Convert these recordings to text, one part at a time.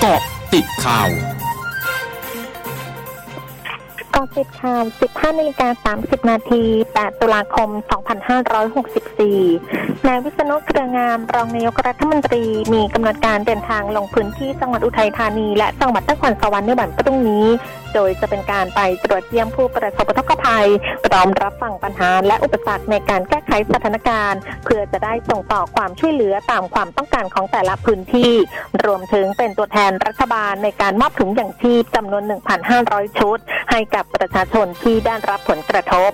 เกาะติดข่าวกาะติดข่าว 15นาฬิกา30 นาที 8 ตุลาคม 2564 นายวิษณุเครืองาม รองนายกรัฐมนตรีมีกำหนดการเดินทางลงพื้นที่จังหวัดอุทัยธานี และจังหวัดนครสวรรค์ในวันพรุ่งนี้ โดยจะเป็นการไปตรวจเยี่ยมผู้ประสบอุท ภัยพร้อมรับฟังปัญหาและอุปสรรคในการแก้ไขสถานการณ์ เพื่อจะได้ส่งต่อความช่วยเหลือตามความต้องการของแต่ละพื้นที่ รวมถึงเป็นตัวแทนรัฐบาลในการมอบถุงอย่างชีพจำนวน 1,500 ชุด ให้กับประชาชนที่ได้รับผลกระทบ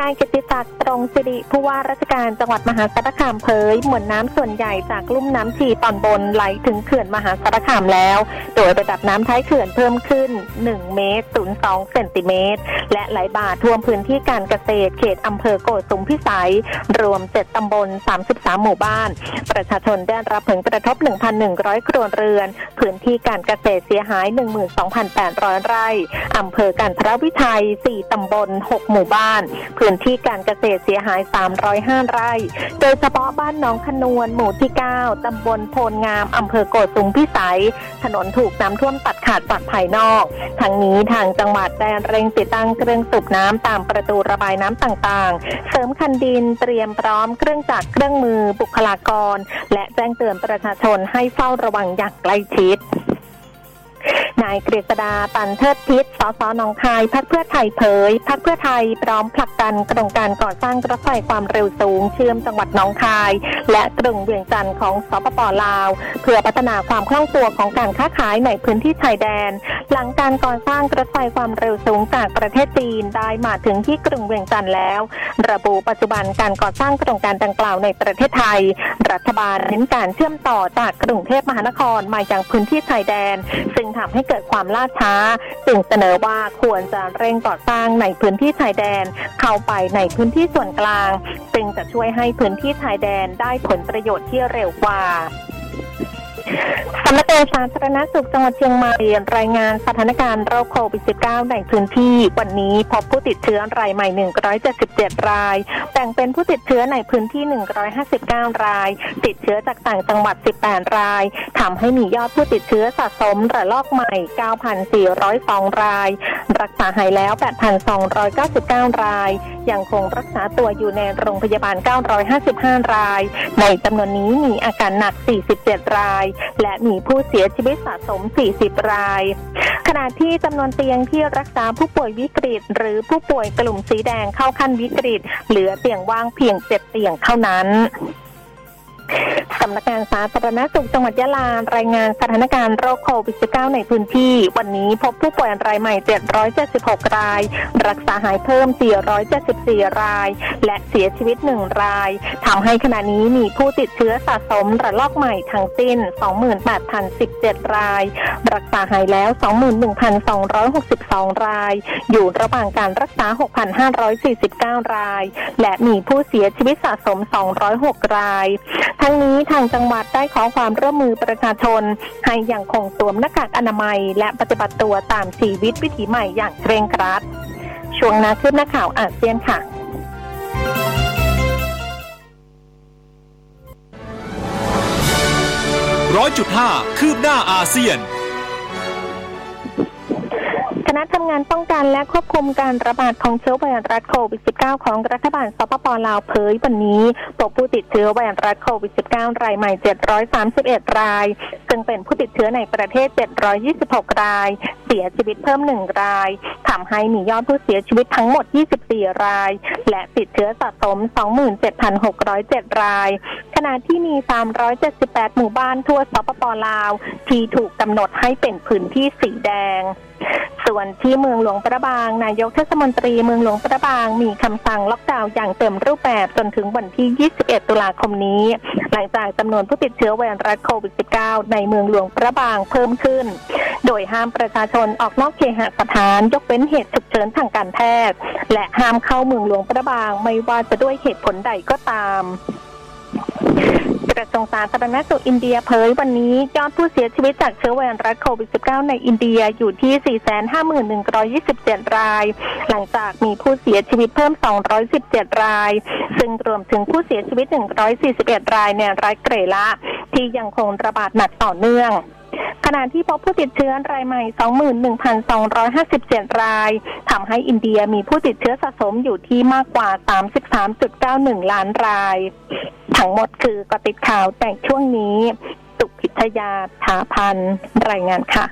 นายกิติศักดิ์ตรงสิริผู้ว่าราชการจังหวัดมหาสารคามเผยมวลน้ำส่วนใหญ่จากลุ่มน้ำชีตอนบนไหลถึงเขื่อนมหาสารคามแล้ว โดยระดับน้ำท้ายเขื่อนเพิ่มขึ้น 1 เมตร02เซนติเมตร และไหลบ่าท่วมพื้นที่การเกษตรเขตอำเภอโกสุมพิสัย รวม 7ตำบล 33 หมู่บ้าน ประชาชนได้รับผลกระทบ 1,100 ครัวเรือน พื้นที่การเกษตรเสียหาย 12,800 ไร่อำเภอการทรวิชัย 4ตำบล 6 หมู่บ้านพื้นที่การเกษตรเสียหาย 305 ไร่ โดยเฉพาะบ้านหนองขนวน หมู่ที่ 9 ตำบลโพนงาม อำเภอโกสุมพิสัย ถนนถูกน้ำท่วมตัดขาดจากภายนอก ทั้งนี้ทางจังหวัดได้เร่งติดตั้งเครื่องสูบน้ำตามประตูระบายน้ำต่างๆ เสริมคันดินเตรียมพร้อมเครื่องจักรเครื่องมือบุคลากร และแจ้งเตือนประชาชนให้เฝ้าระวังอย่างใกล้ชิด นายกฤษดาตันเทิดพิษสสนองคาย พักเพื่อไทยเผย พักเพื่อไทยพร้อมผลักดันโครงการก่อสร้างรถไฟความเร็วสูง เชื่อมจังหวัดน้องคาย และกรุงเวียงจันทร์ของสปปลาว เพื่อพัฒนาความคล่องตัวของการค้าขายในพื้นที่ชายแดน หลังการก่อสร้างรถไฟความเร็วสูงจากประเทศจีนได้มาถึงที่กรุงเวียงจันทร์แล้ว ระบุปัจจุบันการก่อสร้างโครงการดังกล่าวในประเทศไทย รัฐบาลเน้นการเชื่อมต่อจากกรุงเทพมหานครมายังพื้นที่ชายแดน ซึ่งทำให้เกิดความล่าช้า จึงเสนอว่าควรจะเร่งก่อสร้างในพื้นที่ชายแดน เข้าไปในพื้นที่ส่วนกลาง จึงจะช่วยให้พื้นที่ชายแดนได้ผลประโยชน์ที่เร็วกว่า สำนักงานสาธารณสุขจังหวัดเชียงใหม่รายงานสถานการณ์โรคโควิด -19 ในพื้นที่ วันนี้พบผู้ติดเชื้อรายใหม่ 177 ราย แบ่งเป็นผู้ติดเชื้อในพื้นที่ 159 ราย ติดเชื้อจากต่างจังหวัด 18 รายทำให้มียอดผู้ติดเชื้อสะสมระลอกใหม่ 9,402 ราย รักษาหายแล้ว 8,299 ราย ยังคงรักษาตัวอยู่ในโรงพยาบาล 955 ราย ในจำนวนนี้มีอาการหนัก 47 รายและมีผู้เสียชีวิตสะสม 40 ราย ขณะที่จำนวนเตียงที่รักษาผู้ป่วยวิกฤต หรือผู้ป่วยกลุ่มสีแดงเข้าขั้นวิกฤต เหลือเตียงว่างเพียง 7 เตียงเท่านั้น สำนักงานสาธารณสุขจังหวัดยะลารายงานสถานการณ์โรคโควิด -19 ในพื้นที่ วันนี้พบผู้ป่วยรายใหม่ 776 ราย รักษาหายเพิ่ม 474 ราย และเสียชีวิต 1 รายทำให้ขณะนี้มีผู้ติดเชื้อสะสมระลอกใหม่ทั้งสิ้น 28,017 ราย รักษาหายแล้ว 21,262 ราย อยู่ระหว่างการรักษา 6,549 ราย และมีผู้เสียชีวิตสะสม 206 รายทั้งนี้ทางจังหวัดได้ขอความร่วมมือประชาชน ให้อย่างคงสวมหน้ากากอนามัย และปฏิบัติตัวตามชีวิตวิถีใหม่อย่างเคร่งครัด ช่วงนาขึ้นหน้าข่าวอาเซียนค่ะร้อยจุดห้าคืบหน้าอาเซียน ณะทำงานป้องกันและควบคุมการระบาดของเชื้อไวรัสโควิด -19 ของรัฐบาลสปปลาวเผยวันนี้พบผู้ติดเชื้อไวรัสโควิด -19 รายใหม่ 731 ราย ซึ่งเป็นผู้ติดเชื้อในประเทศ 726 ราย เสียชีวิตเพิ่ม 1 รายทำให้มียอดผู้เสียชีวิตทั้งหมด 24 ราย และติดเชื้อสะสม 27,607 ราย ขณะที่มี 378 หมู่บ้านทั่วสปปลาว ที่ถูกกำหนดให้เป็นพื้นที่สีแดง ส่วนที่เมืองหลวงประบาง นายกเทศมนตรีเมืองหลวงประบาง มีคำสั่งล็อกดาวน์อย่างเต็มรูปแบบจนถึงวันที่ 21 ตุลาคมนี้ หลังจากจำนวนผู้ติดเชื้อไวรัสโควิด -19 ในเมืองหลวงประบางเพิ่มขึ้น โดยห้ามประชาชนออกนอกเคหสถานยกเว้นเหตุฉุกเฉินทางการแพทย์ และห้ามเข้าเมืองหลวงประบาง ไม่ว่าจะด้วยเหตุผลใดก็ตาม ระทรวงสาธารณสุขอินเดียเผยวันนี้ยอดผู้เสียชีวิตจากเชื้อไวรัสโควิด -19 ในอินเดียอยู่ที่ 451,127 ราย หลังจากมีผู้เสียชีวิตเพิ่ม 217 ราย ซึ่งรวมถึงผู้เสียชีวิต 141 รายในรัฐเกรละ ที่ยังคงระบาดหนักต่อเนื่องขณะที่พบผู้ติดเชื้อรายใหม่ 21,257 ราย ทำให้อินเดียมีผู้ติดเชื้อสะสมอยู่ที่มากกว่า 33.91 ล้านราย ทั้งหมดคือกติดข่าวแต่ช่วงนี้สุพิทยาถาพันรายงานค่ะ